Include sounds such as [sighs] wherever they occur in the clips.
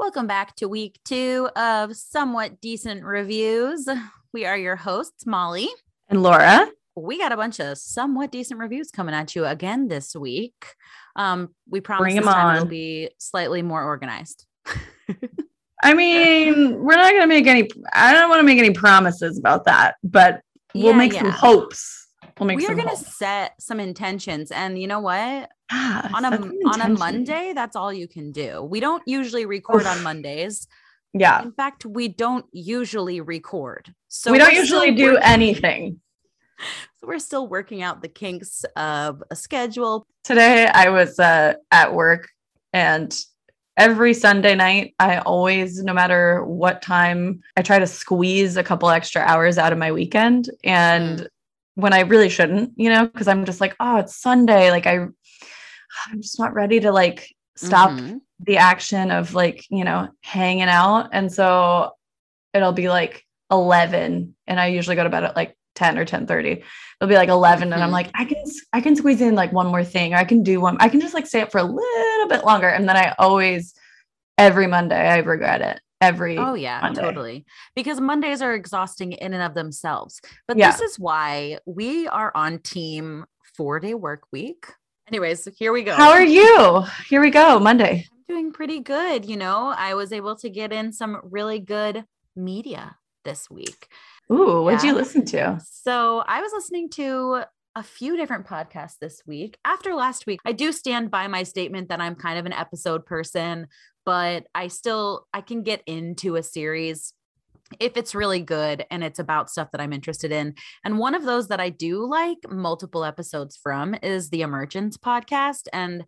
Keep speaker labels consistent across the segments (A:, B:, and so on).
A: Welcome back to week two of Somewhat Decent Reviews. We are your hosts, Molly
B: and Laura.
A: We got a bunch of somewhat decent reviews coming at you again this week. Um, we promise this time
B: on.
A: will be slightly more organized. [laughs]
B: I mean, we're not going to make any, I don't want to make any promises about that, but we'll
A: Yeah,
B: make some hopes. We'll make
A: we are going to set some intentions, and you know what?
B: Ah,
A: On a on a. Monday, that's all you can do. We don't usually record on Mondays.
B: Yeah.
A: In fact, we don't usually record. So
B: we don't usually do
A: work-
B: anything. [laughs]
A: So we're still working out the kinks of a schedule.
B: Today I was uh, at work and every Sunday night, I always, no matter what time, I try to squeeze a couple extra hours out of my weekend. And when I really shouldn't, you know, because I'm just like, oh, it's Sunday. Like I, I'm just not ready to like stop
A: Mhm.
B: the action of like, you know, hanging out. And so it'll be like 11 and I usually go to bed at like 10 or 10:30. It'll be like 11 and I'm
A: Mhm.
B: like I can I can squeeze in like one more thing or I can do one I can just like stay up for a little bit longer and then I always every Monday I regret it. Every
A: Oh yeah,
B: Monday.
A: totally. Because Mondays are exhausting in and of themselves. But
B: Yeah.
A: this is why we are on team 4-day work week. Anyways, here we go.
B: How are you? Here we go, Monday.
A: I'm doing pretty good, you know. I was able to get in some really good media this week.
B: Ooh, what'd you listen to?
A: So I was listening to a few different podcasts this week. After last week, I do stand by my statement that I'm kind of an episode person, but I still I can get into a series if it's really good and it's about stuff that I'm interested in. And one of those that I do like multiple episodes from is the Emergence podcast and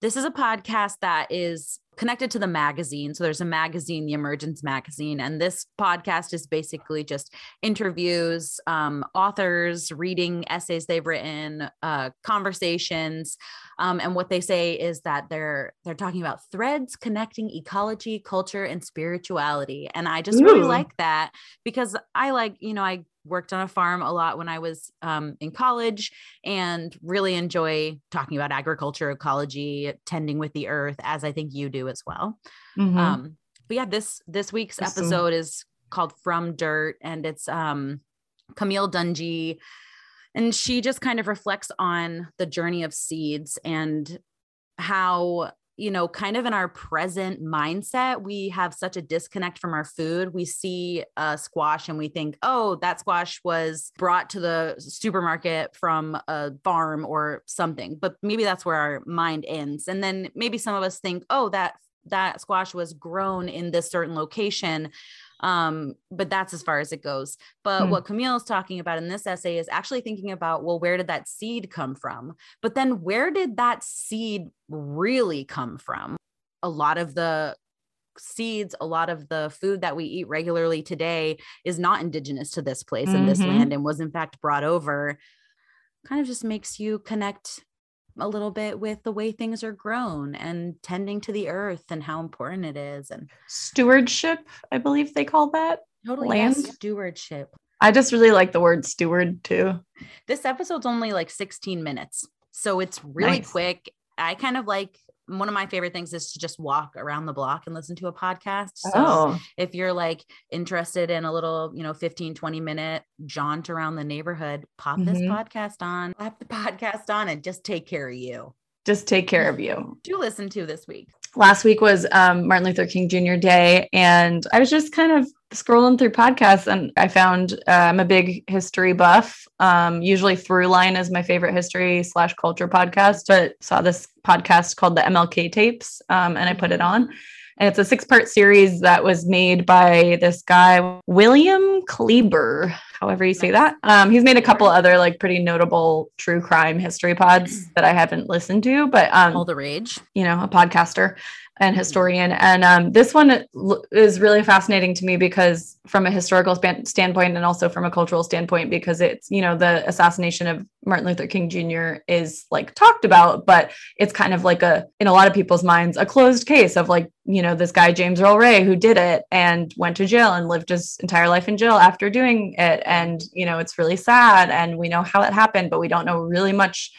A: this is a podcast that is connected to the magazine. So there's a magazine, the Emergence magazine, and this podcast is basically just interviews, um, authors reading essays they've written, uh, conversations, um, and what they say is that they're they're talking about threads connecting ecology, culture, and spirituality. And I just really like that because I like you know I worked on a farm a lot when I was um, in college and really enjoy talking about agriculture, ecology, tending with the earth, as I think you do as well.
B: Mhm.
A: Um, but yeah, this this week's episode is called From Dirt, and it's um Camille Dungy, and she just kind of reflects on the journey of seeds and how you know kind of in our present mindset we have such a disconnect from our food. We see a squash and we think oh that squash was brought to the supermarket from a farm or something but maybe that's where our mind ends. And then maybe some of us think oh that that squash was grown in this certain location um but that's as far as it goes but
B: Hmm.
A: what camille is talking about in this essay is actually thinking about well where did that seed come from but then where did that seed really come from a lot of the seeds a lot of the food that we eat regularly today is not indigenous to this place and this
B: Mhm.
A: land and was in fact brought over kind of just makes you connect a little bit with the way things are grown and tending to the earth and how important it is and
B: Stewardship, I believe they call that.
A: totally
B: Land?
A: yes, stewardship
B: I just really like the word steward too.
A: this episode's only like 16 minutes so it's really
B: Nice.
A: quick i kind of like one of my favorite things is to just walk around the block and listen to a podcast so
B: Oh,
A: if you're like interested in a little you know 15 20 minute jaunt around the neighborhood pop this
B: Mhm.
A: podcast on pop the [laughs] podcast on and just take care of you
B: just take care of you.
A: do listen to this week
B: last week was um, Martin Luther King Jr. Day, and I was just kind of scrolling through podcasts, and I found uh, I'm a big history buff. Um, usually, Throughline is my favorite history slash culture podcast, but saw this podcast called the MLK Tapes, um, and I put it on. And it's a six part series that was made by this guy, William Kleber, however you say that. Um, he's made a couple other like pretty notable true crime history pods that I haven't listened to, but um,
A: all the rage
B: you know, a podcaster and historian. And um, this one is really fascinating to me because, from a historical span- standpoint and also from a cultural standpoint, because it's, you know, the assassination of Martin Luther King Jr. is like talked about, but it's kind of like a, in a lot of people's minds, a closed case of like, you know, this guy, James Earl Ray, who did it and went to jail and lived his entire life in jail after doing it. And, you know, it's really sad. And we know how it happened, but we don't know really much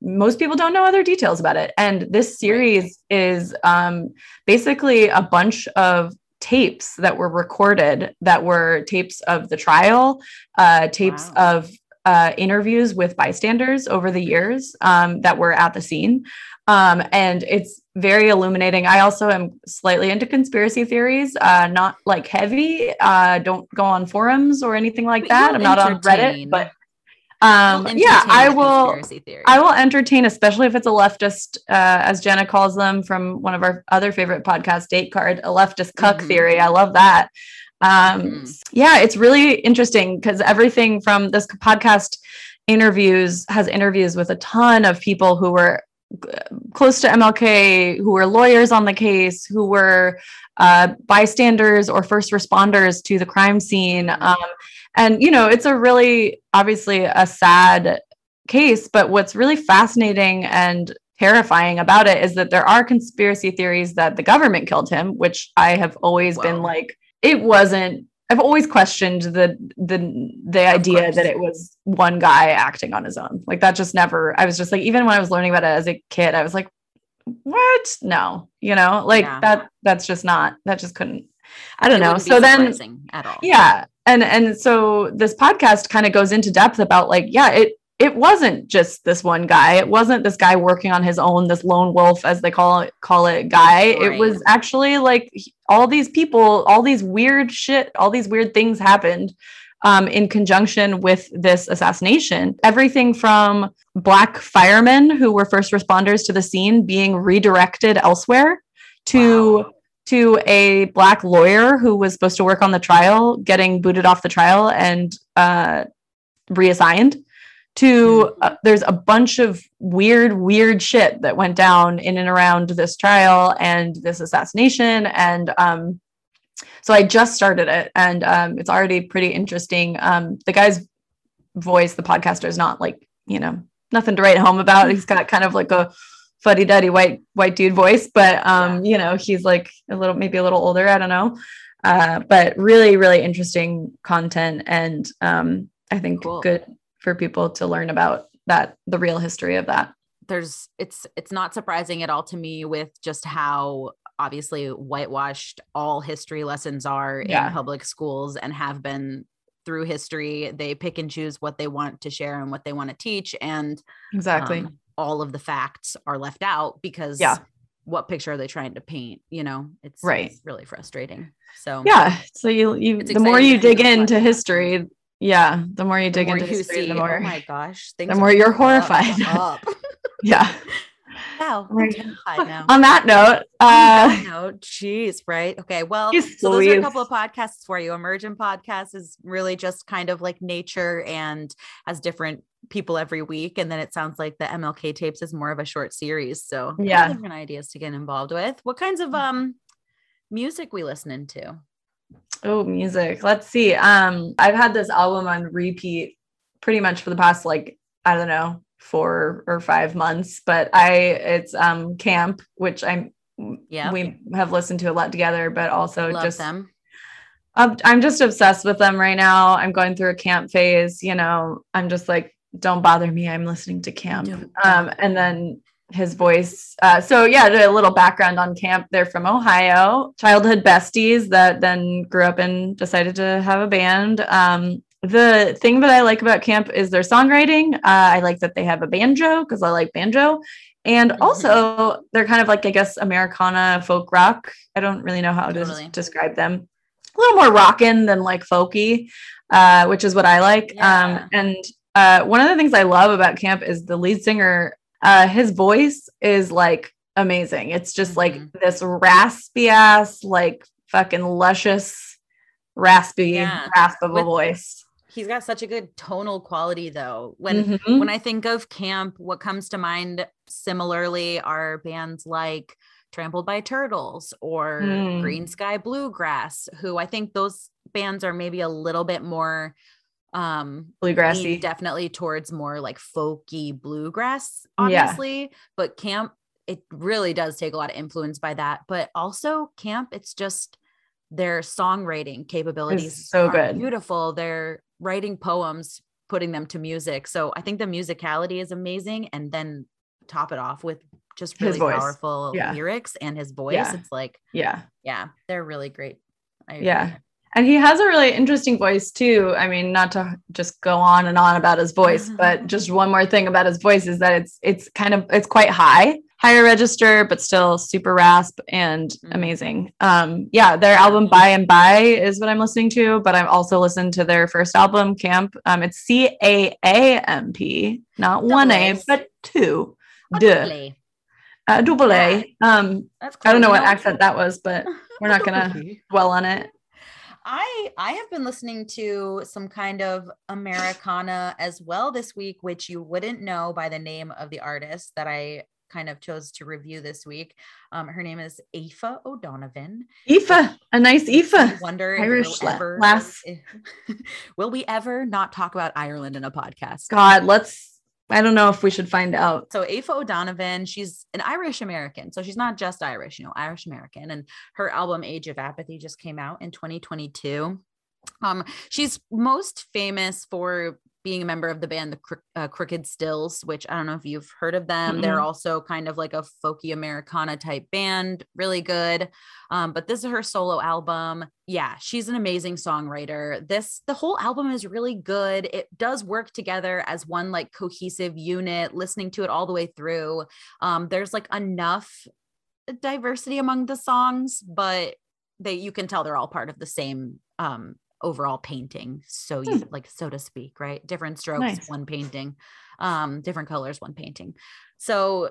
B: most people don't know other details about it. And this series is um, basically a bunch of tapes that were recorded that were tapes of the trial, uh, tapes wow. of uh, interviews with bystanders over the years um, that were at the scene. Um, and it's very illuminating. I also am slightly into conspiracy theories, uh, not like heavy. Uh, don't go on forums or anything like but that. I'm not on Reddit, but um, yeah, I will. I will entertain, especially if it's a leftist, uh, as Jenna calls them from one of our other favorite podcasts, Date Card, a leftist cuck mm-hmm. theory. I love that. Um, mm-hmm. Yeah, it's really interesting because everything from this podcast interviews has interviews with a ton of people who were close to MLK, who were lawyers on the case, who were uh, bystanders or first responders to the crime scene. Mm-hmm. Um, and, you know, it's a really, obviously, a sad case, but what's really fascinating and terrifying about it is that there are conspiracy theories that the government killed him, which I have always been like, it wasn't I've always questioned the the the idea that it was one guy acting on his own. Like that just never I was just like even when I was learning about it as a kid, I was like, what? No, you know, like yeah. that that's just not that just couldn't I don't it know. So then at all. Yeah. And and so this podcast kind of goes into depth about like, yeah, it it wasn't just this one guy. It wasn't this guy working on his own, this lone wolf, as they call it, call it guy. Right. It was actually like all these people, all these weird shit, all these weird things happened um, in conjunction with this assassination. Everything from black firemen who were first responders to the scene being redirected elsewhere to wow. To a black lawyer who was supposed to work on the trial getting booted off the trial and uh, reassigned to uh, there's a bunch of weird weird shit that went down in and around this trial and this assassination and um so i just started it and um it's already pretty interesting. Um the guy's voice the podcaster is not like you know nothing to write home about. He's got kind of like a fuddy-duddy white white dude voice but um you know he's like a little maybe a little older i don't know. Uh but really really interesting content and um i think cool. good for people to learn about that the real history of that.
A: There's it's it's not surprising at all to me with just how obviously whitewashed all history lessons are yeah. in public schools and have been through history. They pick and choose what they want to share and what they want to teach and
B: exactly. um,
A: all of the facts are left out because
B: yeah.
A: what picture are they trying to paint you know? It's,
B: right.
A: it's really frustrating. So
B: yeah so you you the more you dig into history yeah the more you dig into history
A: see,
B: the more
A: oh my gosh [laughs]
B: the more you're horrified. [laughs] yeah [laughs]
A: wow [laughs]
B: on that note uh
A: no jeez right okay well so those are a couple of podcasts for you. Emergence podcast is really just kind of like nature and has different people every week and then it sounds like the mlk tapes is more of a short series so
B: yeah.
A: different ideas to get involved with. What kinds of um music we listening to?
B: Oh, music. Let's see. Um, I've had this album on repeat pretty much for the past like, I don't know, four or five months, but I it's um Caamp, which I'm yeah we have listened to a lot together, but also Love just them. I'm just obsessed with them right now. I'm going through a Caamp phase, you know. I'm just like, don't bother me. I'm listening to Caamp. Um, and then his voice. Uh, so yeah, a little background on Caamp. They're from Ohio, childhood besties that then grew up and decided to have a band. Um, the thing that I like about Caamp is their songwriting. Uh, I like that they have a banjo because I like banjo. And mm-hmm. also, they're kind of like, I guess, Americana folk rock. I don't really know how totally. to describe them. A little more rockin' than like folky, uh, which is what I like. Yeah. Um, and uh, one of the things I love about Caamp is the lead singer uh, his voice is like amazing. It's just mm-hmm. like this raspy ass, like fucking luscious, raspy yeah. rasp of With, a voice.
A: He's got such a good tonal quality though. When mm-hmm. when I think of Caamp, what comes to mind similarly are bands like Trampled by Turtles or mm. Greensky Bluegrass, who I think those bands are maybe a little bit more um
B: bluegrassy
A: definitely towards more like folky bluegrass obviously yeah. but Caamp it really does take a lot of influence by that but also Caamp it's just their songwriting capabilities
B: it's so good
A: beautiful they're writing poems putting them to music. So I think the musicality is amazing. And then top it off with just really powerful yeah. lyrics and his voice. Yeah. It's like,
B: yeah,
A: yeah, they're really great.
B: yeah. And he has a really interesting voice too. I mean, not to just go on and on about his voice, [laughs] but just one more thing about his voice is that it's it's kind of it's quite high higher register, but still super rasp and mm. amazing. Um, yeah, their album By and By is what I'm listening to, but I've also listened to their first album, Caamp. Um, it's C A A M P, not double one A, but two. Duh. Uh, double A. Um, cool. I don't know what accent that was, but [laughs] we're not gonna [laughs] dwell on it.
A: I I have been listening to some kind of Americana as well this week, which you wouldn't know by the name of the artist that I kind of chose to review this week. Um, her name is Aoife O'Donovan.
B: Aoife, a nice Aoife.
A: Wonder Irish we'll ever, last. [laughs] will we ever not talk about Ireland in a podcast?
B: God, let's. I don't know if we should find out.
A: So Aoife O'Donovan, she's an Irish American. So she's not just Irish, you know, Irish American. And her album Age of Apathy just came out in 2022. Um, she's most famous for being a member of the band the uh, Crooked Stills, which I don't know if you've heard of them. Mm-hmm. They're also kind of like a folky Americana type band, really good. Um, but this is her solo album. Yeah, she's an amazing songwriter. This the whole album is really good. It does work together as one like cohesive unit. Listening to it all the way through, um, there's like enough diversity among the songs, but they you can tell they're all part of the same um overall painting so you hmm. like so to speak right different strokes nice. one painting um different colors one painting so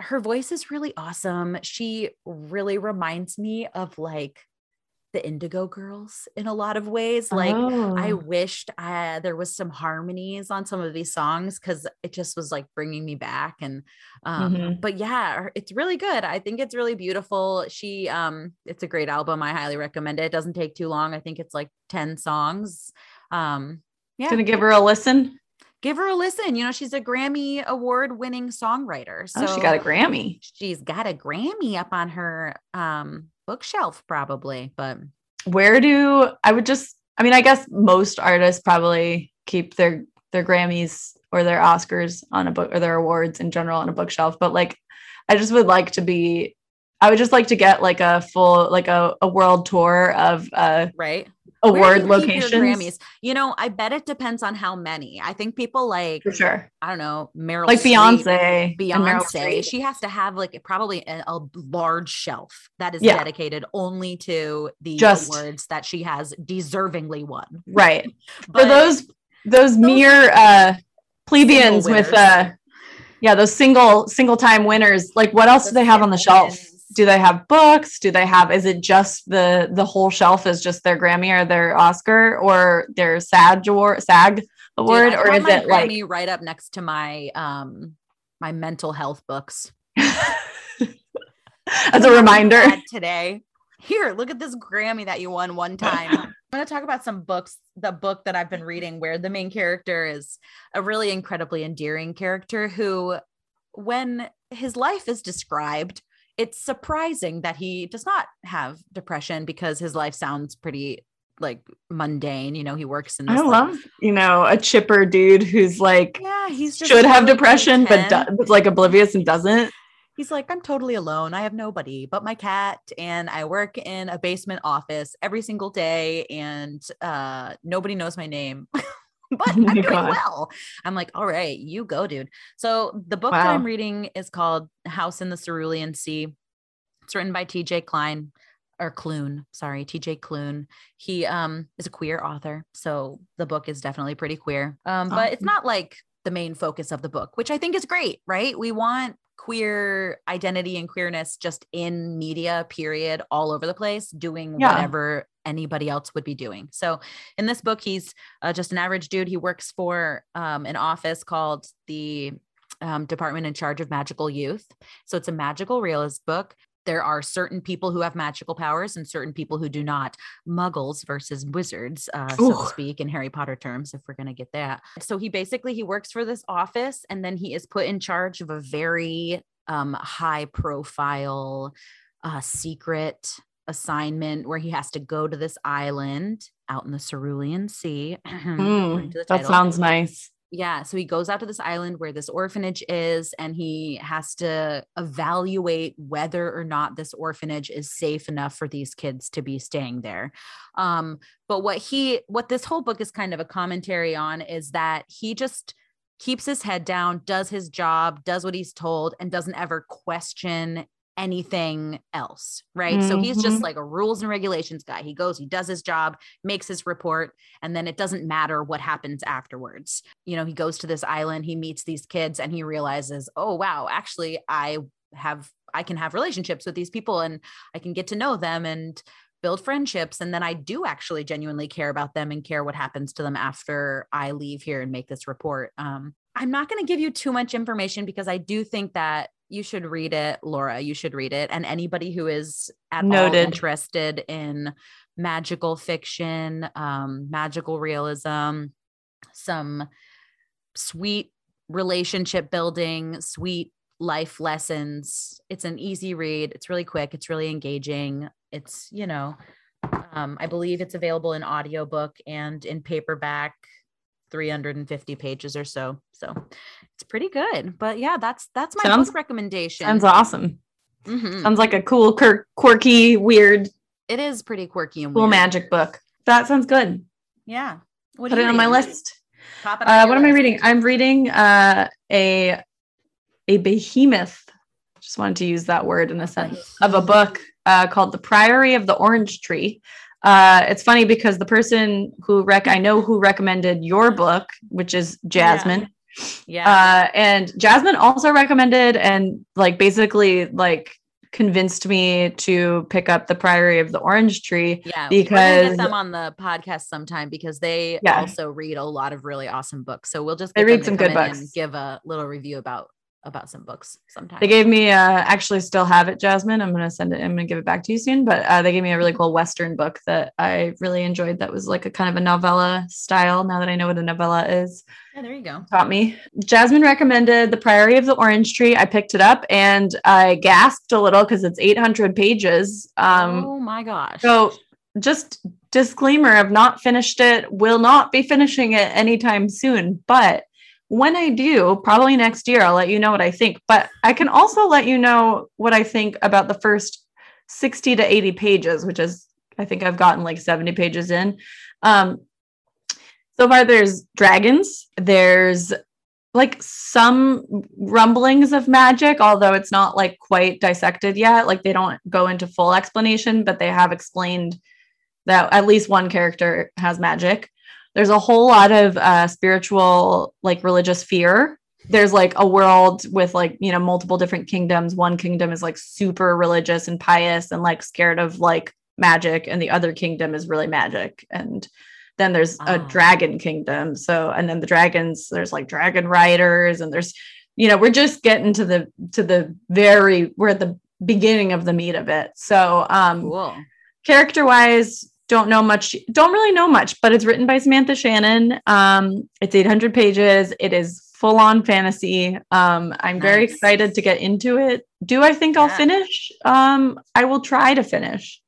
A: her voice is really awesome she really reminds me of like the Indigo Girls in a lot of ways. Like oh. I wished uh, there was some harmonies on some of these songs because it just was like bringing me back. And um, mm-hmm. but yeah, it's really good. I think it's really beautiful. She um, it's a great album. I highly recommend it. It doesn't take too long. I think it's like ten songs. Um,
B: yeah, gonna give her a listen
A: give her a listen. You know, she's a Grammy award winning songwriter. So
B: oh, she got a Grammy.
A: She's got a Grammy up on her um bookshelf probably but
B: where do i would just i mean i guess most artists probably keep their their grammys or their oscars on a book or their awards in general on a bookshelf but like i just would like to be i would just like to get like a full like a, a world tour of uh
A: right
B: award locations.
A: Grammys. You know, I bet it depends on how many. I think people like
B: for sure.
A: I don't know, Meryl
B: like
A: Streep,
B: Beyonce.
A: Beyonce. She has to have like probably a, a large shelf that is yeah. dedicated only to the Just, awards that she has deservingly won.
B: Right. [laughs] but for those those, those mere uh plebeians with uh yeah, those single single time winners, like what else do they have on the shelf? Do they have books? Do they have is it just the the whole shelf is just their grammy or their oscar or their sag award sag award Dude, or is it like me
A: right up next to my um my mental health books. [laughs]
B: As a reminder.
A: Today. Here look at this grammy that you won one time. [laughs] I'm going to talk about some books the book that i've been reading where the main character is a really incredibly endearing character who when his life is described it's surprising that he does not have depression because his life sounds pretty like mundane. You know, he works in.
B: This, I love like, you know a chipper dude who's like yeah he's should have depression but do- like oblivious and doesn't.
A: He's like, I'm totally alone. I have nobody but my cat, and I work in a basement office every single day, and uh, nobody knows my name. [laughs] [laughs] but [laughs] oh I'm doing God. well. I'm like, all right, you go, dude. So the book wow. that I'm reading is called House in the Cerulean Sea. It's written by TJ Klein or Klune, sorry, TJ Klune. He um is a queer author, so the book is definitely pretty queer. Um, but it's not like the main focus of the book, which I think is great, right? We want queer identity and queerness just in media period all over the place doing yeah. whatever anybody else would be doing. So in this book he's uh, just an average dude. He works for um, an office called the um, department in charge of magical youth. So it's a magical realist book. There are certain people who have magical powers and certain people who do not. Muggles versus wizards uh, so to speak in harry potter terms if we're going to get that. So he basically he works for this office and then he is put in charge of a very um, high profile uh, secret assignment where he has to go to this island out in the Cerulean Sea. [clears throat]
B: Mm, that sounds nice.
A: Yeah. So he goes out to this island where this orphanage is, and he has to evaluate whether or not this orphanage is safe enough for these kids to be staying there. Um, but what he, what this whole book is kind of a commentary on is that he just keeps his head down, does his job, does what he's told, and doesn't ever question anything else, right? Mm-hmm. So he's just mm-hmm. like a rules and regulations guy. He goes, he does his job, makes his report, and then it doesn't matter what happens afterwards. You know, he goes to this island, he meets these kids, and he realizes, oh, wow, actually, I have, I can have relationships with these people and I can get to know them and build friendships. And then I do actually genuinely care about them and care what happens to them after I leave here and make this report. Um, I'm not going to give you too much information because I do think that you should read it, Laura. You should read it. And anybody who is at Noted. all interested in magical fiction, um, magical realism, some sweet relationship building, sweet life lessons. It's an easy read. It's really quick. It's really engaging. It's, you know, um, I believe it's available in audiobook and in paperback 350 pages or so. So it's pretty good. But yeah, that's that's my sounds, book recommendation.
B: Sounds awesome. Mm-hmm. Sounds like a cool, quirky, weird.
A: It is pretty quirky and
B: cool weird. magic book. That sounds good.
A: Yeah.
B: What Put it reading? on my list. Uh, what list. am I reading? I'm reading uh, a a behemoth. Just wanted to use that word in a sense of a book uh, called "The Priory of the Orange Tree." Uh, it's funny because the person who rec I know who recommended your book, which is Jasmine.
A: Yeah. yeah. Uh,
B: and Jasmine also recommended and like basically like convinced me to pick up the Priory of the Orange Tree.
A: Yeah, because get them on the podcast sometime because they yeah. also read a lot of really awesome books. So we'll just
B: they read some good books
A: and give a little review about about some books sometimes.
B: They gave me uh actually still have it, Jasmine. I'm gonna send it, I'm gonna give it back to you soon. But uh, they gave me a really cool Western book that I really enjoyed that was like a kind of a novella style. Now that I know what a novella is.
A: Yeah, there you go.
B: Taught me. Jasmine recommended The Priory of the Orange Tree. I picked it up and I gasped a little because it's 800 pages. Um
A: oh my gosh.
B: So just disclaimer I've not finished it, will not be finishing it anytime soon, but when I do, probably next year, I'll let you know what I think. But I can also let you know what I think about the first 60 to 80 pages, which is, I think I've gotten like 70 pages in. Um, so far, there's dragons, there's like some rumblings of magic, although it's not like quite dissected yet. Like they don't go into full explanation, but they have explained that at least one character has magic there's a whole lot of uh, spiritual like religious fear. There's like a world with like you know multiple different kingdoms. One kingdom is like super religious and pious and like scared of like magic and the other kingdom is really magic. And then there's oh. a dragon kingdom. So and then the dragons there's like dragon riders and there's you know we're just getting to the to the very we're at the beginning of the meat of it. So um cool. character wise don't know much don't really know much but it's written by samantha shannon. Um, it's 800 pages. It is full on fantasy. Um, i'm nice. very excited to get into it. Do i think i'll finish? Um, i will try to finish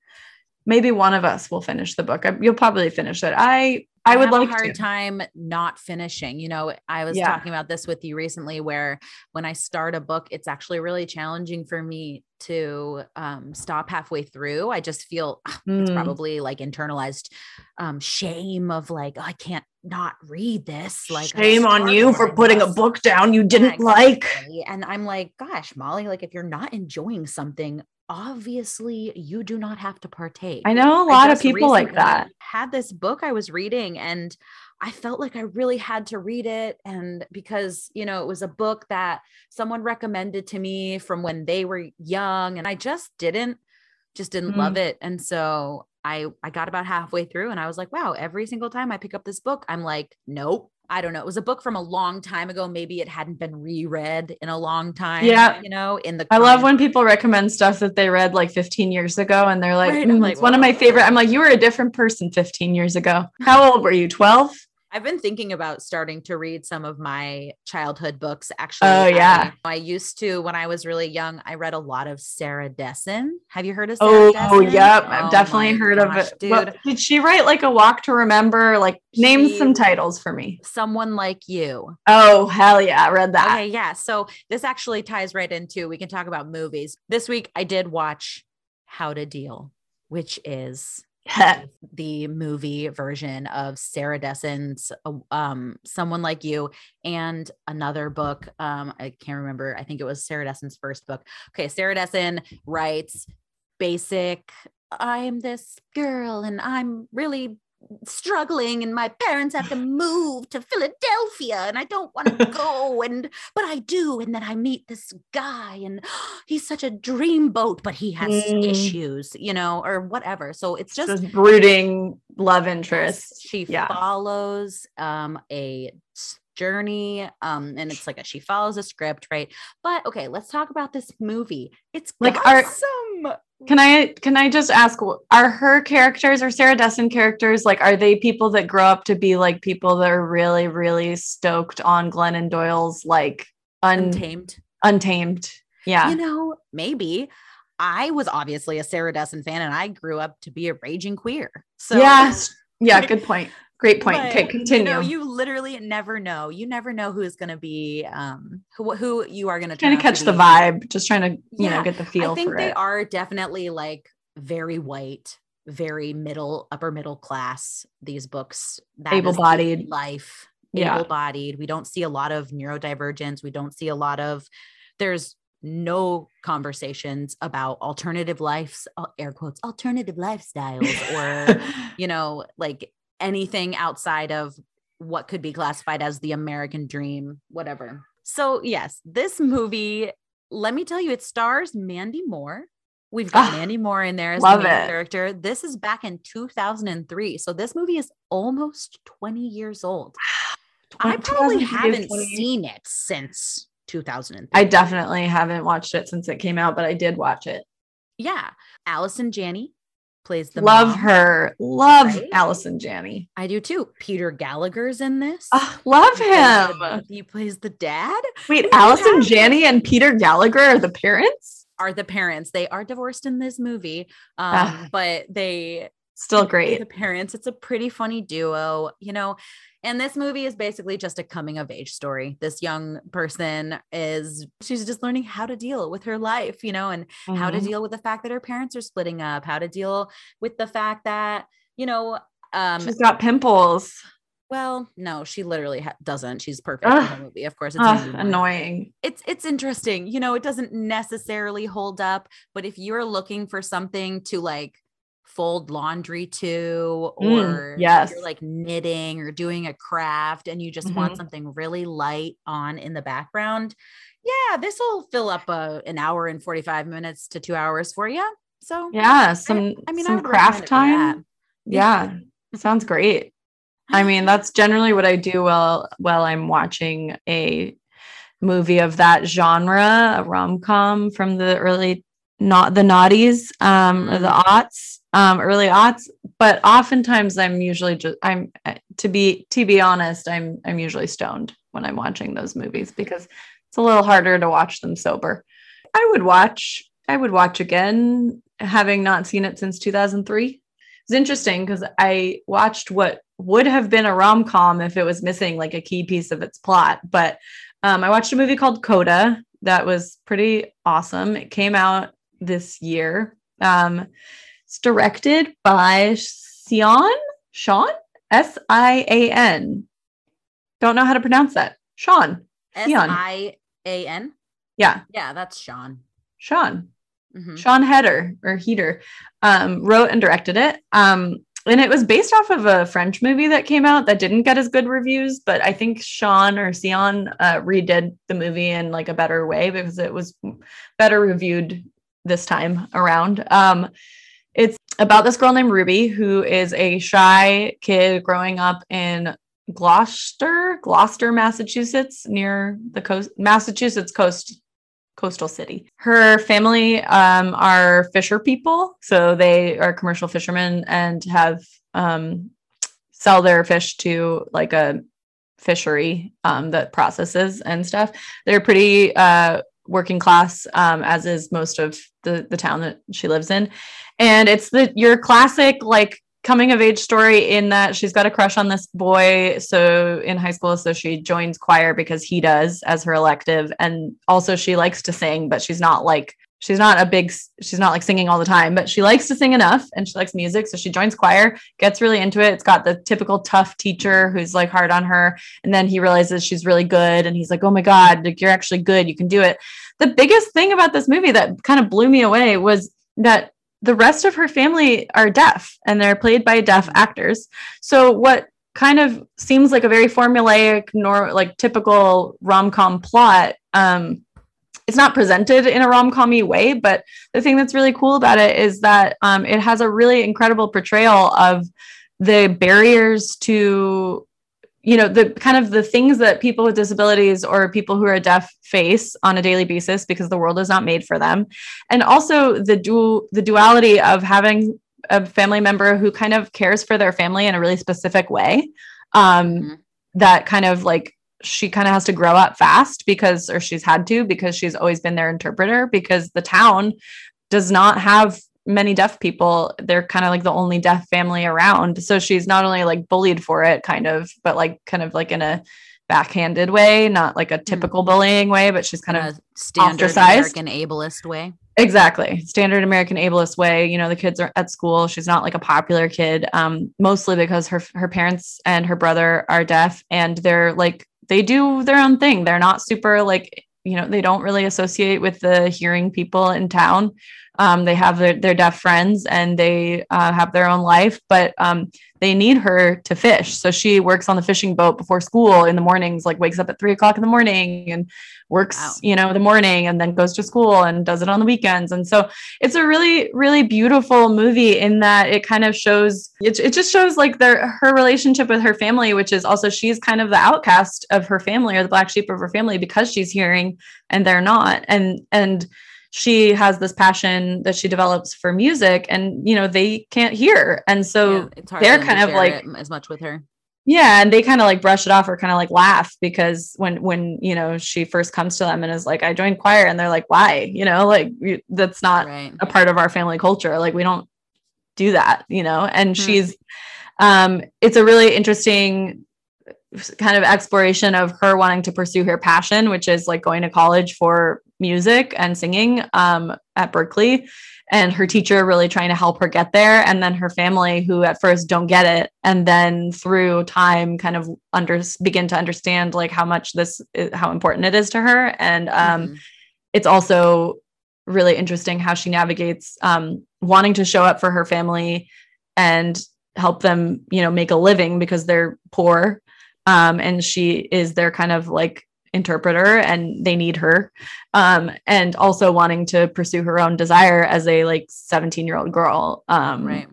B: maybe one of us will finish the book you'll probably finish it i I, I would like
A: a hard
B: to.
A: time not finishing. You know, I was yeah. talking about this with you recently where when I start a book, it's actually really challenging for me to um, stop halfway through. I just feel mm. [sighs] it's probably like internalized um, shame of like, oh, I can't not read this. Like,
B: shame on you for putting a book down you didn't exactly. like.
A: And I'm like, gosh, Molly, like if you're not enjoying something, obviously you do not have to partake.
B: I know a lot of people like that.
A: Had this book I was reading and I felt like I really had to read it and because, you know, it was a book that someone recommended to me from when they were young and I just didn't just didn't mm. love it. And so I I got about halfway through and I was like, wow, every single time I pick up this book, I'm like, nope, I don't know. It was a book from a long time ago. Maybe it hadn't been reread in a long time.
B: Yeah.
A: You know, in the
B: I love when people recommend stuff that they read like 15 years ago and they're like, right. mm, like it's one of my favorite. I'm like, you were a different person 15 years ago. How old were you? 12?
A: I've been thinking about starting to read some of my childhood books. Oh, actually,
B: Oh, yeah.
A: I, I used to when I was really young. I read a lot of Sarah Dessen. Have you heard of Sarah
B: Oh,
A: Dessen?
B: yep.
A: Oh
B: I've definitely heard
A: gosh,
B: of it.
A: dude.
B: Well, did she write like a walk to remember? Like, name
A: She-
B: some titles for me.
A: Someone like you.
B: Oh, hell yeah. I read that.
A: Okay, yeah. So this actually ties right into we can talk about movies. This week I did watch How to Deal, which is the movie version of Sarah Dessen's uh, um Someone Like You and another book um I can't remember I think it was Sarah Dessen's first book. Okay, Sarah Dessen writes basic I'm this girl and I'm really struggling and my parents have to [sighs] move to Philadelphia and I don't want to [laughs] go and but I do and then I meet this guy and [gasps] he's such a dreamboat but he has
B: Mm.
A: issues you know or whatever so it's
B: just this brooding love interest.
A: she
B: yeah.
A: follows um a journey um and it's like a, she follows a script right but okay let's talk about this movie it's
B: Like,
A: awesome
B: Can I can I just ask are her characters or Sarah Dessen characters like are they people that grow up to be like people that are really really stoked on Glennon Doyle's like un-
A: untamed
B: untamed? Yeah.
A: you know maybe i was obviously a sarah dessen fan and i grew up to be a raging queer so
B: yes. Yeah, good point. Great point.
A: but,
B: Okay, continue.
A: you know you literally never know you never know who's going to be um who, who you are going to
B: trying to catch the vibe, just trying to, you know, get the feel
A: I think they
B: it.
A: are definitely like very white, very middle, upper middle class. These books, that is
B: Able-bodied.
A: life,
B: Yeah.
A: able-bodied. We don't see a lot of neurodivergence. We don't see a lot of. There's no conversations about alternative lives, uh, air quotes, alternative lifestyles, or [laughs] you know, like anything outside of what could be classified as the American dream, whatever. So, yes, this movie, let me tell you, it stars Mandy Moore. We've got
B: Ah,
A: Mandy Moore in there as the main
B: it.
A: character. This is back in 2003. So, this movie is almost 20 years old. I probably haven't
B: 20
A: seen it since 2003.
B: I definitely haven't watched it since it came out, but I did watch it.
A: yeah. Allison Janney plays the
B: Love
A: mom.
B: her. Love
A: Right?
B: Allison Janney.
A: I do too. Peter Gallagher's in this.
B: Ah, love
A: He plays
B: him.
A: the- He plays the dad.
B: Wait, Allison Janney and Peter Gallagher are the parents?
A: Are the parents? They are divorced in this movie, um,
B: Ah.
A: but they
B: Still great.
A: The parents. It's a pretty funny duo, you know. And this movie is basically just a coming of age story. This young person is she's just learning how to deal with her life, you know, and how to
B: Mhm.
A: deal with the fact that her parents are splitting up, how to deal with the fact that, you know, um
B: She's got pimples.
A: well, no, she literally ha- doesn't. She's perfect in the movie. Of course, it's
B: Ugh, annoying.
A: it's it's interesting you know it doesn't necessarily hold up but if you're looking for something to like fold laundry to
B: Mm,
A: or
B: yes.
A: you're like knitting or doing a craft and you just want
B: Mhm.
A: something really light on in the background yeah this will fill up a, an hour and 45 minutes to two hours for you so
B: Yeah, some
A: I mean, I
B: some
A: would
B: craft
A: it for that.
B: time. Yeah, sounds great. I mean, [laughs] that's generally what I do while while I'm watching a movie of that genre, a rom com from the early not the naughties, um, or the
A: Mm.
B: aughts, um, early aughts. But oftentimes, I'm usually just I'm uh, to be to be honest, I'm I'm usually stoned when I'm watching those movies because it's a little harder to watch them sober. I would watch. I would watch again, having not seen it since 2003 it's interesting because I watched what would have been a rom com if it was missing like a key piece of its plot. But um, I watched a movie called Coda that was pretty awesome. It came out this year. Um, it's directed by Sion, Sean, S I A N. Don't know how to pronounce that. Sean. Sion.
A: s-i-a-n
B: Yeah,
A: yeah that's sean
B: Sean.
A: Mhm.
B: Sean Heder or Heater um, wrote and directed it. Um, and it was based off of a French movie that came out that didn't get as good reviews, but I think Sean or Sion uh, redid the movie in like a better way because it was better reviewed this time around. Um, it's about this girl named Ruby who is a shy kid growing up in Gloucester, Gloucester, Massachusetts, near the coast, Massachusetts coast coastal city. Her family um, are fisher people, so they are commercial fishermen and have um, sell their fish to like a fishery um, that processes and stuff. They're pretty uh, working class, um, as is most of the the town that she lives in, and it's the your classic like coming of age story in that she's got a crush on this boy. So in high school so she joins choir because he does as her elective. And also she likes to sing but she's not like she's not a big she's not like singing all the time but she likes to sing enough and she likes music. So she joins choir gets really into it. It's got the typical tough teacher who's like hard on her. And then he realizes she's really good and he's like oh my god like you're actually good. You can do it. The biggest thing about this movie that kind of blew me away was that the rest of her family are deaf and they're played by deaf actors. So what kind of seems like a very formulaic nor like typical rom-com plot um it's not presented in a rom-commy way but the thing that's really cool about it is that um, it has a really incredible portrayal of the barriers to you know the kind of the things that people with disabilities or people who are deaf face on a daily basis because the world is not made for them and also the dual the duality of having a family member who kind of cares for their family in a really specific way um, mm-hmm. that kind of like she kind of has to grow up fast because or she's had to because she's always been their interpreter because the town does not have many deaf people they're kind of like the only deaf family around so she's not only like bullied for it kind of but like kind of like in a backhanded way not like a hmm. typical bullying way but she's kind of
A: standard ostracized. american ableist way
B: exactly standard american ableist way you know the kids are at school she's not like a popular kid um mostly because her her parents and her brother are deaf and they're like they do their own thing. They're not super like, you know, they don't really associate with the hearing people in town. Um, they have their, their deaf friends and they uh, have their own life, but um, they need her to fish. So she works on the fishing boat before school in the mornings, like wakes up at three o'clock in the morning and works, wow. you know, the morning and then goes to school and does it on the weekends. And so it's a really, really beautiful movie in that it kind of shows, it, it just shows like their, her relationship with her family, which is also she's kind of the outcast of her family or the black sheep of her family because she's hearing and they're not. And, and, she has this passion that she develops for music and you know they can't hear. And so yeah, they're kind of like
A: as much with her.
B: Yeah and they kind of like brush it off or kind of like laugh because when when you know she first comes to them and is like i joined choir and they're like why? You know like that's not right. a part of our family culture. Like we don't do that you know? And mm-hmm. she's um it's a really interesting kind of exploration of her wanting to pursue her passion which is like going to college for music and singing um, at Berklee, and her teacher really trying to help her get there and then her family who at first don't get it and then through time kind of under begin to understand like how much this is, how important it is to her and um, mm-hmm. it's also really interesting how she navigates um, wanting to show up for her family and help them you know make a living because they're poor um, and she is their kind of like interpreter and they need her. Um and also wanting to pursue her own desire as a like 17 year old girl. Um
A: right.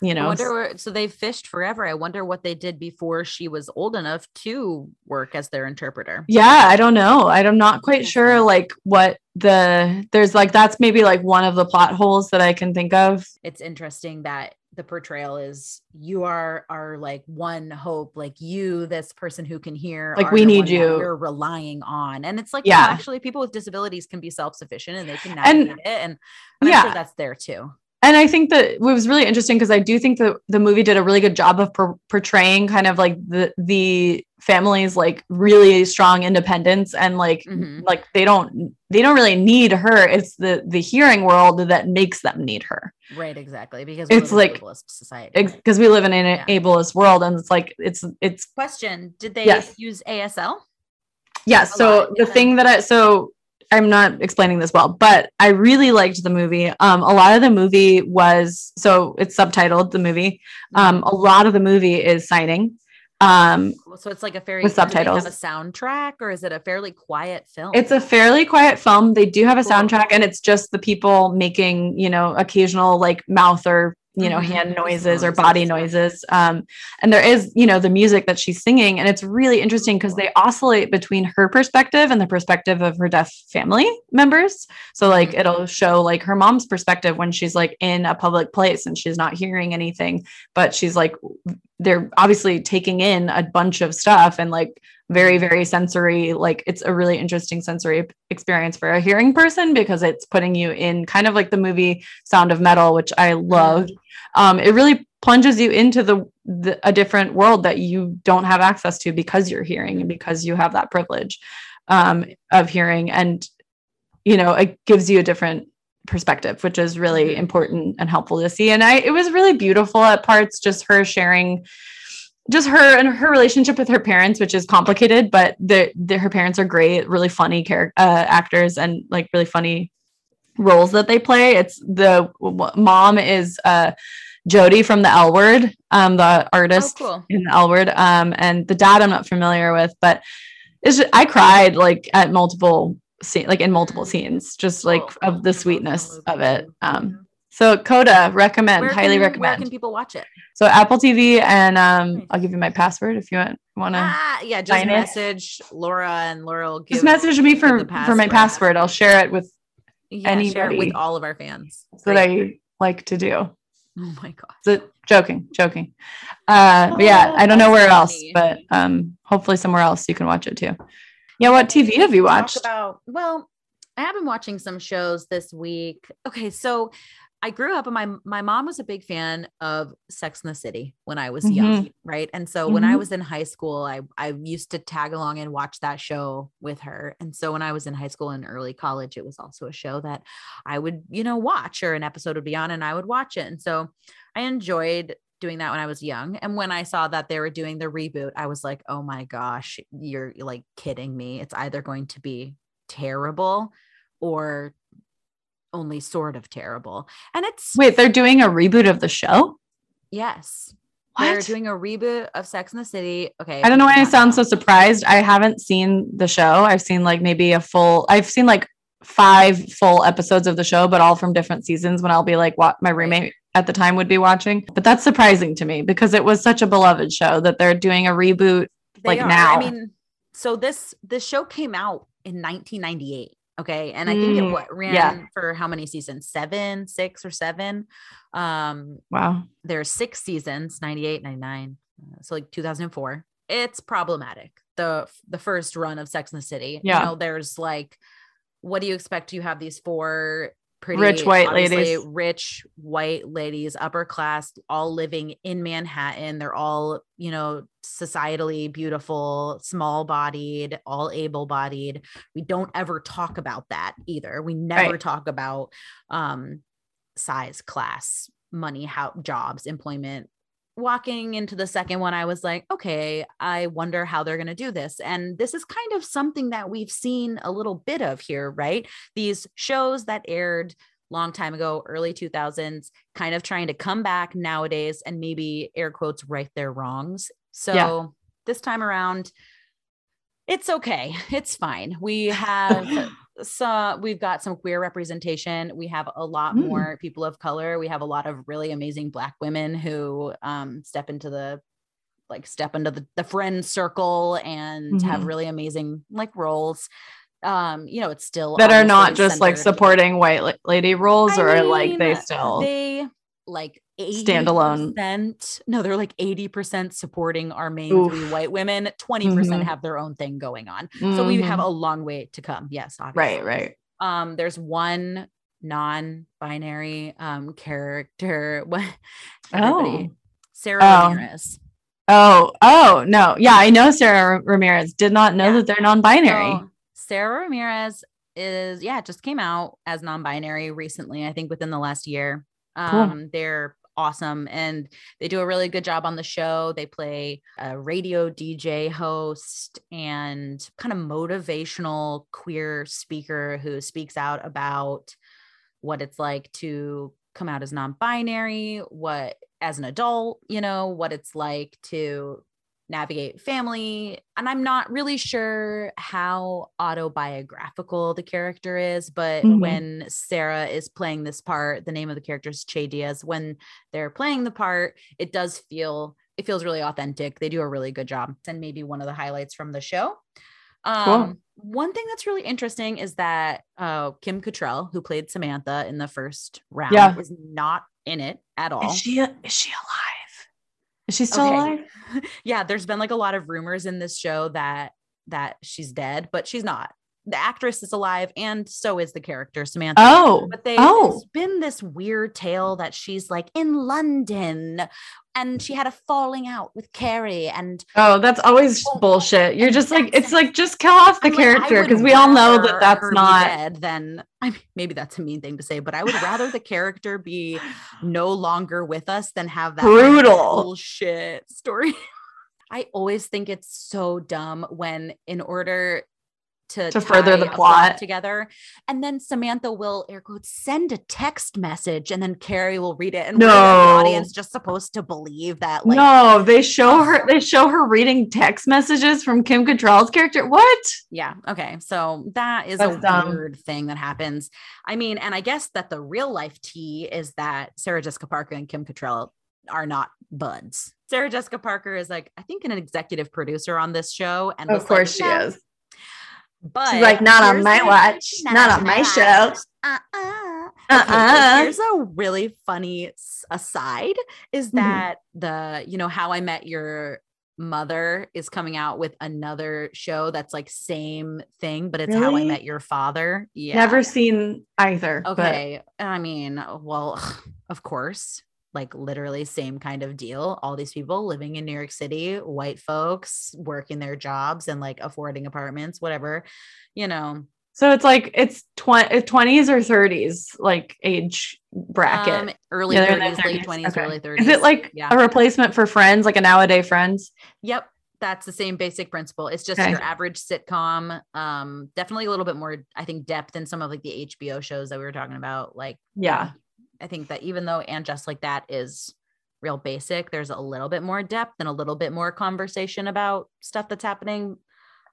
B: you know
A: where, so they fished forever. I wonder what they did before she was old enough to work as their interpreter.
B: Yeah i don't know. I'm not quite sure like what the there's like that's maybe like one of the plot holes that i can think of.
A: It's interesting that the portrayal is you are are like one hope like you this person who can hear
B: like we need you.
A: you're relying on. And it's like yeah. no, actually people with disabilities can be self-sufficient and they can navigate and, it and, and yeah. I'm sure that's there too
B: and I think that it was really interesting because I do think that the movie did a really good job of per- portraying kind of like the the family's like really strong independence and like mm-hmm. like they don't they don't really need her. It's the the hearing world that makes them need her.
A: Right, exactly. Because
B: it's like society because we live in an yeah. ableist world, and it's like it's it's.
A: Question: Did they yes. use ASL?
B: Yes. So the thing that I so I'm not explaining this well, but I really liked the movie. Um, a lot of the movie was so it's subtitled the movie. Um, a lot of the movie is signing. Um,
A: so it's like a very with subtitles. Have a soundtrack, or is it a fairly quiet film?
B: It's a fairly quiet film. They do have a cool. soundtrack, and it's just the people making you know occasional like mouth or you know, mm-hmm. hand noises or body noises. Um, and there is, you know, the music that she's singing. And it's really interesting because they oscillate between her perspective and the perspective of her deaf family members. So, like, mm-hmm. it'll show like her mom's perspective when she's like in a public place and she's not hearing anything, but she's like they're obviously taking in a bunch of stuff and like very very sensory like it's a really interesting sensory experience for a hearing person because it's putting you in kind of like the movie sound of metal which i loved. Um, it really plunges you into the, the a different world that you don't have access to because you're hearing and because you have that privilege um, of hearing. And you know it gives you a different perspective which is really
A: Mm-hmm.
B: important and helpful to see. And i it was really beautiful at parts just her sharing just her and her relationship with her parents which is complicated but the, the her parents are great really funny character uh, actors and like really funny roles that they play it's the w- mom is uh Jodi from the l word um the artist
A: Oh, cool.
B: in the L word. Um, and the dad I'm not familiar with, but it's just, I cried like at multiple scene, like in multiple scenes, just like
A: Oh,
B: of the sweetness of it. Um, so Coda recommend,
A: Where
B: highly
A: can- Where
B: recommend.
A: can people watch it?
B: so Apple TV and um, I'll give you my password if you want want to.
A: Ah, yeah, just
B: Sign it.
A: message Laura and Laura will give
B: Just message me for for my
A: password.
B: I'll share it with
A: yeah, share it
B: anybody.
A: with all of our fans.
B: that
A: Great.
B: I like to do.
A: Oh my god.
B: So, joking, joking. Uh, but yeah, I don't know
A: Oh,
B: where
A: that's
B: else, but um, hopefully somewhere else you can watch it too. Yeah, what TV have you watched?
A: about well, I have been watching some shows this week. Okay, so I grew up and my my mom was a big fan of Sex in the City when I was young, right? And so when I
B: Mhm.
A: was in high school, I I used to tag along and watch that show with her. And so when I was in high school and early college, it was also a show that I would, you know, watch or an episode would be on and I would watch it. And so I enjoyed doing that when I was young. And when I saw that they were doing the reboot, I was like, oh my gosh, you're like kidding me. It's either going to be terrible or only sort of terrible. And it's
B: Wait, they're doing a reboot of the show?
A: yes. They're doing a reboot of Sex in the City. Okay.
B: I don't know why I sound so surprised. I haven't seen the show. I've seen like maybe a full, I've seen like five full episodes of the show, but all from different seasons when I'll be like what my roommate at the time would be watching. But that's surprising to me because it was such a beloved show that they're doing a reboot.
A: They
B: like
A: are.
B: now.
A: I mean, so this this show came out in 1998. Okay. And I think
B: Mm,
A: it what, ran
B: yeah.
A: for how many seasons? Seven, six, or seven. Um,
B: Wow.
A: there's six seasons 98 99 uh, so like 2004 it's problematic the the first run of sex in the city
B: Yeah.
A: you know there's like what do you expect you have these four pretty
B: Rich white ladies.
A: rich white ladies upper class all living in manhattan they're all you know societally beautiful small bodied all able bodied we don't ever talk about that either we never
B: Right.
A: talk about um size class money how jobs employment walking into the second one i was like okay i wonder how they're going to do this. And this is kind of something that we've seen a little bit of here right? These shows that aired long time ago early 2000s kind of trying to come back nowadays and maybe air quotes right their wrongs. So
B: Yeah.
A: this time around it's okay. It's fine. We have [laughs] so we've got some queer representation we have a lot
B: Mm.
A: more people of color we have a lot of really amazing black women who um, step into the like step into the, the friend circle and have
B: Mhm.
A: really amazing like roles um you know it's still
B: That are not just like supporting white la- lady roles
A: I
B: or like they still.
A: they like 80
B: Standalone.
A: no they're like 80% supporting our main three white women 20%
B: Mhm.
A: have their own thing going on so we have
B: Mhm.
A: a long way to come yes obviously
B: right, right.
A: um there's one non-binary um character [laughs] what everybody Sarah
B: Oh.
A: Ramirez
B: Oh, oh no. Yeah, I know Sarah Ramirez. Did not know
A: Yeah.
B: that they're non-binary.
A: So, Sarah Ramirez is yeah, just came out as non-binary recently, I think within the last year.
B: Cool.
A: Um they're awesome and they do a really good job on the show. They play a radio DJ host and kind of motivational queer speaker who speaks out about what it's like to come out as non-binary, what as an adult, you know, what it's like to navigate family. And I'm not really sure how autobiographical the character is, but
B: Mhm.
A: when Sara is playing this part, the name of the character is Che Diaz. When they're playing the part, it does feel it feels really authentic. They do a really good job. And maybe one of the highlights from the show. Um, one thing that's really interesting is that uh, Kim Cattrall, who played Samantha in the first round,
B: Yeah.
A: is not in it at all.
B: Is she is she alive? Is she still
A: Okay.
B: alive? [laughs]
A: yeah, there's been like a lot of rumors in this show that that she's dead, but she's not. The actress is alive, and so is the character Samantha.
B: Oh,
A: But they,
B: oh.
A: there's been this weird tale that she's like in London and she had a falling out with Carrie. And
B: oh, that's always
A: Well,
B: bullshit. You're just like, it's like, just kill off the
A: I'm
B: character because we all know that that's not.
A: than I mean, maybe that's a mean thing to say, but I would rather the character be no longer with us than have that
B: Brutal.
A: bullshit story. [laughs] I always think it's so dumb when, in order to,
B: To further the plot.
A: together, and then Samantha will air quotes send a text message, and then Carrie will read it, and we're, the
B: No.
A: audience just supposed to believe that, like,
B: no, they show her. They show her reading text messages from Kim Cattrall's character. What?
A: Yeah. Okay. So that is
B: That's
A: a
B: dumb.
A: weird thing that happens. I mean, and I guess that the real life tea is that Sarah Jessica Parker and Kim Cattrall are not buds. Sarah Jessica Parker is like, I think, an executive producer on this show. And
B: Of course
A: like,
B: she
A: "No."
B: is.
A: But
B: She's like, "Not on my watch, not on my show."
A: Uh-uh.
B: Uh-uh.
A: Okay, here's a really funny aside is
B: Mhm.
A: that the, you know, how I met your mother is coming out with another show that's like same thing, but it's how I met your father. Yeah.
B: Never seen either. but-
A: Okay. I mean, well, [sighs] of course, like literally same kind of deal. All these people living in New York City, white folks working their jobs and like affording apartments, whatever, you know.
B: So it's like it's twenty twenties or thirties, like age bracket.
A: Um, early
B: Yeah, they're in their
A: 30s, late 20s,
B: Okay.
A: early 30s.
B: Is it like
A: yeah.
B: a replacement for Friends, like a nowadays Friends?
A: Yep. That's the same basic principle. It's just
B: Okay.
A: your average sitcom. Um, definitely a little bit more, I think, depth in some of like the HBO shows that we were talking about. Like,
B: Yeah.
A: I think that even though and just like that is real basic, there's a little bit more depth and a little bit more conversation about stuff that's happening.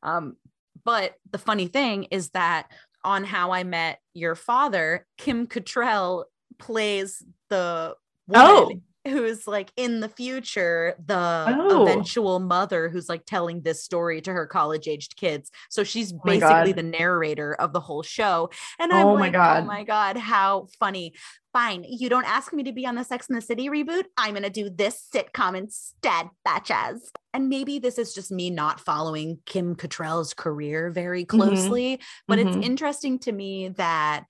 A: Um, but the funny thing is that on How I Met Your Father, Kim Cattrall plays the woman
B: Oh.
A: Who's like in the future the
B: Oh.
A: eventual mother who's like telling this story to her college aged kids so she's
B: Oh
A: basically the narrator of the whole show and i'm
B: Oh my
A: like
B: God.
A: oh my god how funny fine you don't ask me to be on the sex and the city reboot i'm gonna do this sitcom instead batches and maybe this is just me not following kim Cattrall's career very closely but
B: Mhm.
A: it's interesting to me that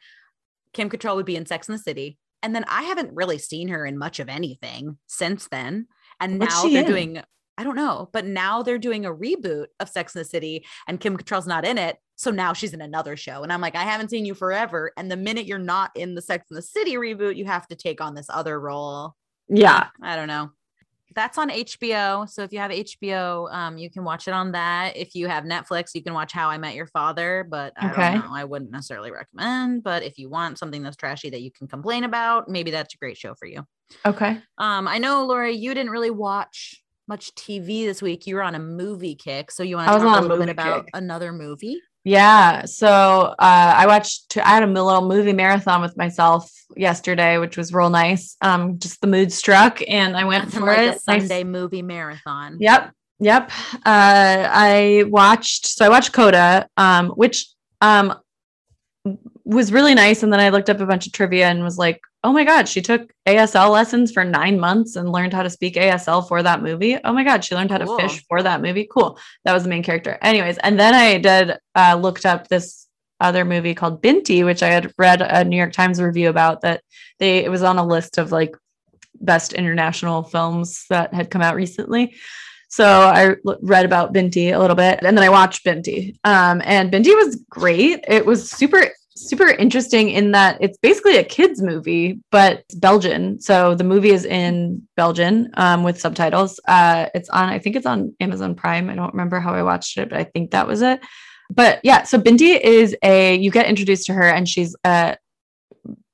A: Kim Cattrall would be in Sex and the City. And then I haven't really seen her in much of anything since then. And
B: What's
A: now they're
B: in?
A: doing, I don't know, but now they're doing a reboot of Sex and the City and Kim Cattrall's not in it. So now she's in another show. And I'm like, I haven't seen you forever. And the minute you're not in the Sex and the City reboot, you have to take on this other role.
B: Yeah.
A: I don't know. That's on HBO. So if you have HBO, um, you can watch it on that. If you have Netflix, you can watch How I Met Your Father. But I
B: Okay.
A: don't know. I wouldn't necessarily recommend. But if you want something that's trashy that you can complain about, maybe that's a great show for you.
B: Okay.
A: Um, I know Laura, you didn't really watch much TV this week. You were on a movie kick. So you want to talk a little bit
B: movie
A: about
B: kick.
A: another movie?
B: Yeah. So uh, I watched, I had a little movie marathon with myself yesterday, which was real nice. Um, just the mood struck and I went
A: Nothing
B: for
A: like
B: it.
A: a Sunday movie marathon.
B: Yep. Yep. Uh, I watched, so I watched Coda, um, which um, was really nice. And then I looked up a bunch of trivia and was like, oh my God, she took ASL lessons for nine months and learned how to speak ASL for that movie. Oh my God, she learned how to
A: Cool.
B: fish for that movie. Cool. That was the main character. Anyways, and then I did, uh, looked up this other movie called Binti, which I had read a New York Times review about that they, it was on a list of like best international films that had come out recently. So I read about Binti a little bit and then I watched Binti. Um, and Binti was great. It was super, super interesting in that it's basically a kids movie, but it's Belgian. So the movie is in Belgian um, with subtitles. Uh, it's on, I think it's on Amazon Prime. I don't remember how I watched it, but I think that was it. But yeah, so Binti is a, you get introduced to her and she's uh,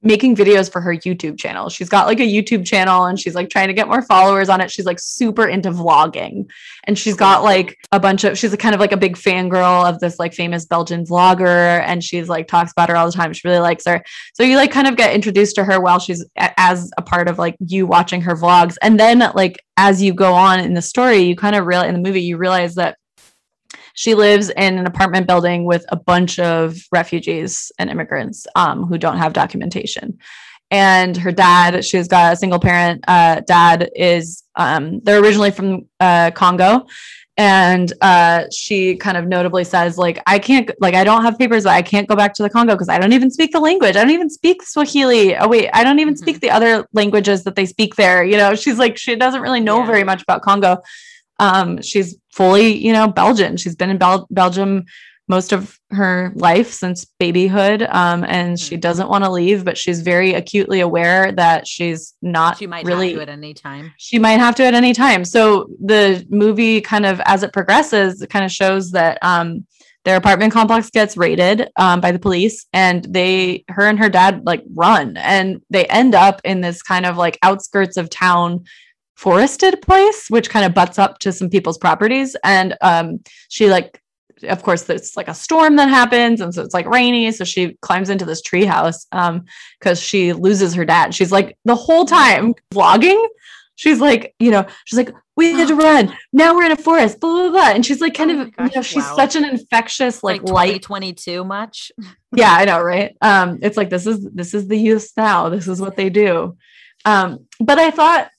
B: making videos for her YouTube channel. She's got like a YouTube channel and she's like trying to get more followers on it. She's like super into vlogging and she's got like a bunch of, she's a kind of like a big fangirl of this like famous Belgian vlogger and she's like talks about her all the time. She really likes her. So you like kind of get introduced to her while she's a- as a part of like you watching her vlogs. And then like as you go on in the story, you kind of real in the movie, you realize that she lives in an apartment building with a bunch of refugees and immigrants um, who don't have documentation and her dad. She's got a single parent uh, dad. Is um, they're originally from uh, Congo, and uh, she kind of notably says like i can't like i don't have papers i can't go back to the congo because i don't even speak the language i don't even speak swahili oh wait i don't even mm-hmm. speak the other languages that they speak there you know she's like she doesn't really know yeah. very much about congo um, she's fully you know belgian. She's been in Bel- belgium most of her life since babyhood um, and she mm-hmm. doesn't want to leave but she's very acutely aware that she's not
A: she might
B: really
A: have to at any time.
B: She might have to at any time. So the movie kind of as it progresses it kind of shows that um, their apartment complex gets raided um, by the police and they her and her dad like run and they end up in this kind of like outskirts of town forested place which kind of butts up to some people's properties. And um, she like of course there's like a storm that happens and so it's like rainy so she climbs into this treehouse um because she loses her dad. She's like the whole time vlogging she's like you know she's like we had to [gasps] run. Now we're in a forest. Blah blah blah. And she's like kind oh of gosh, you know she's wow. such an infectious like,
A: like 2022 much? [laughs]
B: Yeah i know right? Um it's like this is this is the youth now. This is what they do. Um but i thought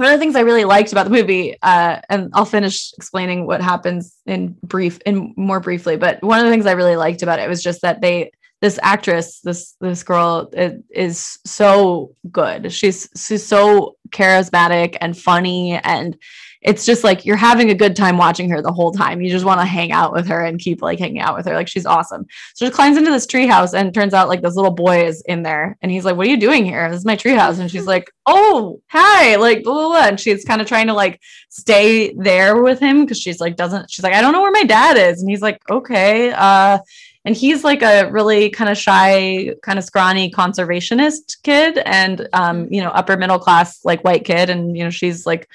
B: one of the things I really liked about the movie, uh, and I'll finish explaining what happens in brief, in more briefly. But one of the things I really liked about it was just that they, this actress, this this girl, is, is so good. She's she's so charismatic and funny, and it's just like you're having a good time watching her the whole time. You just want to hang out with her and keep like hanging out with her. Like she's awesome. So she climbs into this treehouse and turns out like this little boy is in there and he's like, What are you doing here? This is my treehouse. And she's like, [laughs] Oh, hi, like blah, blah, blah. And she's kind of trying to like stay there with him because she's like, doesn't she's like, I don't know where my dad is. And he's like, Okay. Uh and he's like a really kind of shy kind of scrawny conservationist kid and um you know upper middle class like white kid and you know she's like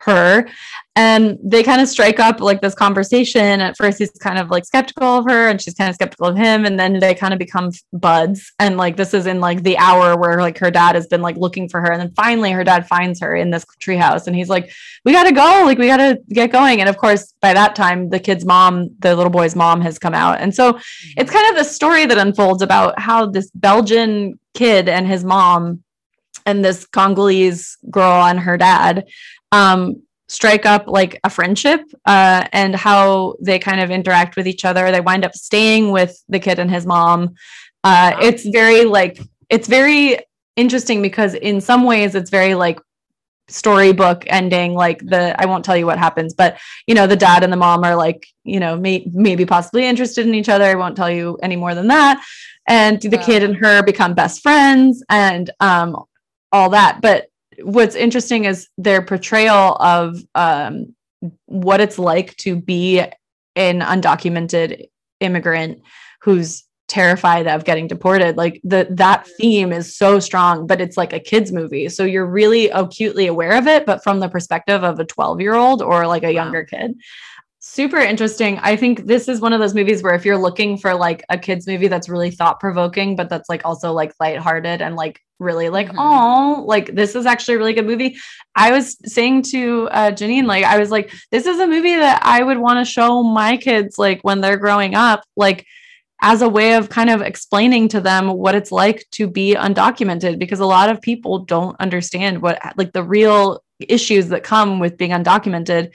B: her and they kind of strike up like this conversation. At first he's kind of like skeptical of her and she's kind of skeptical of him and then they kind of become buds. And like this is in like the hour where like her dad has been like looking for her and then finally her dad finds her in this treehouse and he's like we gotta go like we gotta get going. And of course by that time the kid's mom the little boy's mom has come out. And so mm-hmm. it's kind of the story that unfolds about how this belgian kid and his mom and this Congolese girl and her dad um, strike up like a friendship uh, and how they kind of interact with each other. They wind up staying with the kid and his mom. Uh, it's very like it's very interesting because in some ways it's very like storybook ending like the i won't tell you what happens but you know the dad and the mom are like you know may, maybe possibly interested in each other. I won't tell you any more than that. And the kid and her become best friends and um all that. But what's interesting is their portrayal of um, what it's like to be an undocumented immigrant who's terrified of getting deported. Like the that theme is so strong but it's like a kids movie. So you're really acutely aware of it but from the perspective of a 12 year old or like a younger kid super interesting i think this is one of those movies where if you're looking for like a kids movie that's really thought provoking but that's like also like lighthearted and like really like, oh, mm-hmm. like this is actually a really good movie. I was saying to uh, Janine, like, I was like, this is a movie that I would want to show my kids, like, when they're growing up, like, as a way of kind of explaining to them what it's like to be undocumented, because a lot of people don't understand what, like, the real issues that come with being undocumented,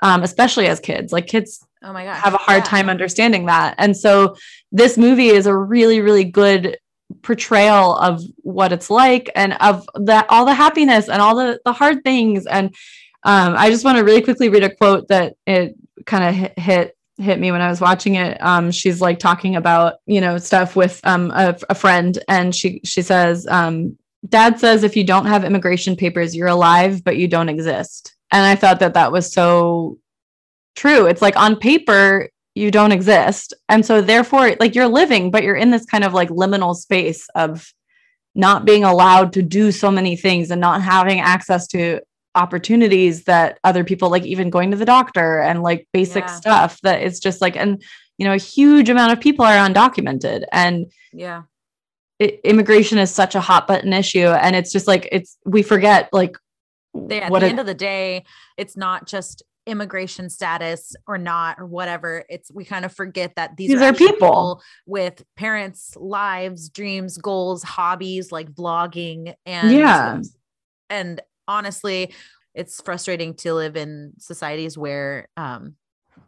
B: um, especially as kids. Like, kids
A: oh my gosh
B: have a hard yeah. time understanding that and so this movie is a really really good portrayal of what it's like and of that all the happiness and all the the hard things and um, i just want to really quickly read a quote that it kind of hit, hit hit me when i was watching it um, she's like talking about you know stuff with um, a, a, friend and she she says um, dad says if you don't have immigration papers you're alive but you don't exist and i thought that that was so true it's like on paper you don't exist. And so therefore like you're living but you're in this kind of like liminal space of not being allowed to do so many things and not having access to opportunities that other people like even going to the doctor and like basic yeah. stuff that it's just like and you know a huge amount of people are undocumented and
A: yeah
B: it, immigration is such a hot button issue and it's just like it's we forget like
A: they, at the it, end of the day it's not just immigration status or not or whatever it's we kind of forget that these,
B: These are
A: actually
B: people.
A: with parents lives dreams goals hobbies like vlogging and
B: Yeah.
A: and honestly it's frustrating to live in societies where um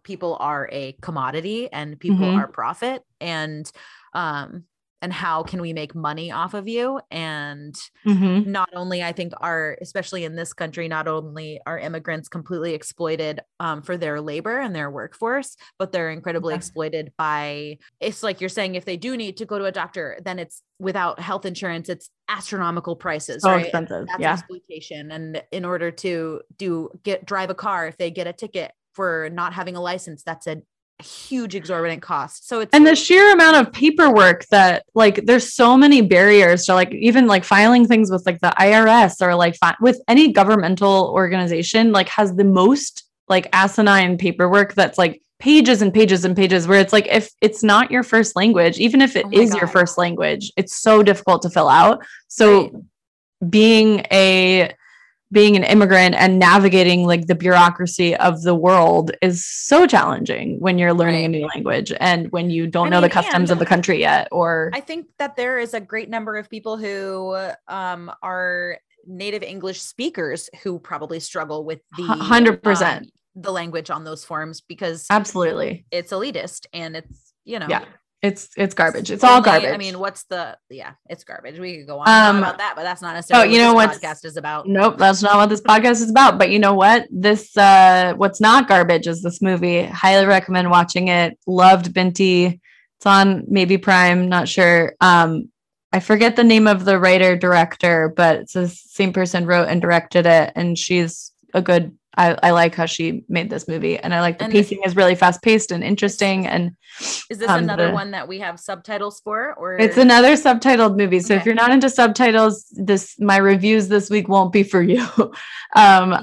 A: people are a commodity and people
B: Mhm.
A: are profit and um and how can we make money off of you and
B: Mhm.
A: not only i think are especially in this country not only are immigrants completely exploited um, for their labor and their workforce but they're incredibly
B: Yeah.
A: exploited by it's like you're saying if they do need to go to a doctor then it's without health insurance it's astronomical prices
B: So
A: right?
B: expensive.
A: that's
B: Yeah.
A: exploitation and in order to do get drive a car if they get a ticket for not having a license that's a huge exorbitant cost. So it's
B: and the sheer amount of paperwork that like there's so many barriers to like even like filing things with like the IRS or like fi- with any governmental organization like has the most like asinine paperwork that's like pages and pages and pages where it's like if it's not your first language even if it
A: Oh
B: is your first language it's so difficult to fill out. So
A: Right.
B: being a being an immigrant and navigating like the bureaucracy of the world is so challenging when you're learning a new language and when you don't
A: I
B: know the customs of the country yet or
A: I think that there is a great number of people who um, are native English speakers who probably struggle with the
B: 100%.
A: um, the language on those forms because
B: absolutely.
A: it's elitist and it's you know
B: yeah it's it's garbage it's all garbage
A: I mean, what's the yeah? It's garbage. We could go on
B: Um,
A: about that, but that's not necessarily Oh,
B: you know
A: what this podcast is about.
B: Nope, that's not what this podcast is about. But you know what? This uh what's not garbage is this movie. Highly recommend watching it. Loved Binti. It's on maybe Prime, not sure. Um I forget the name of the writer director, but it's the same person wrote and directed it and she's a good I, I like how she made this movie and I like the
A: And-
B: pacing is really fast paced and interesting and
A: Is this
B: um,
A: another
B: the-
A: one that we have subtitles for, or
B: it's another subtitled movie. So if you're not into subtitles, this my reviews this week won't be for you. [laughs] um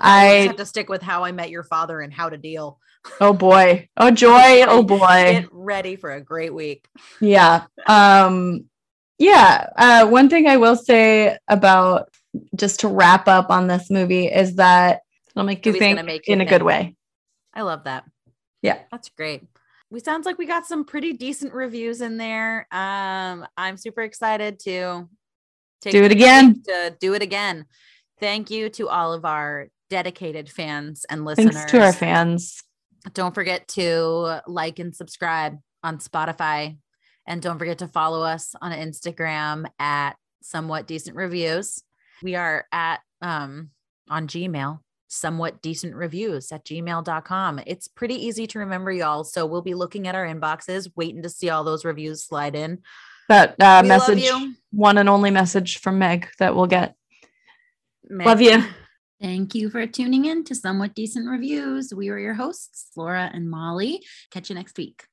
B: I
A: have to stick with How I Met Your Father and How to Deal.
B: Oh boy. Oh joy. [laughs] Oh boy.
A: Get ready for a great week.
B: Yeah. Um yeah, uh one thing I will say about just to wrap up on this movie is that it'll make you think
A: make you
B: in a good way.
A: I love that.
B: Yeah.
A: That's great. We sounds like we got some pretty decent reviews in there. Um, I'm super excited to take
B: Do it again.
A: To do it again. Thank you to all of our dedicated fans and listeners.
B: Thanks to our fans.
A: Don't forget to like and subscribe on Spotify. And don't forget to follow us on Instagram at somewhat decent reviews. We are at um on Gmail, somewhat decent reviews at gmail.com. It's pretty easy to remember, y'all. So we'll be looking at our inboxes, waiting to see all those reviews slide in.
B: That uh, message, one and only message from Meg that we'll get.
A: Meg.
B: Love you.
A: Thank you for tuning in to Somewhat Decent Reviews. We are your hosts, Laura and Molly. Catch you next week.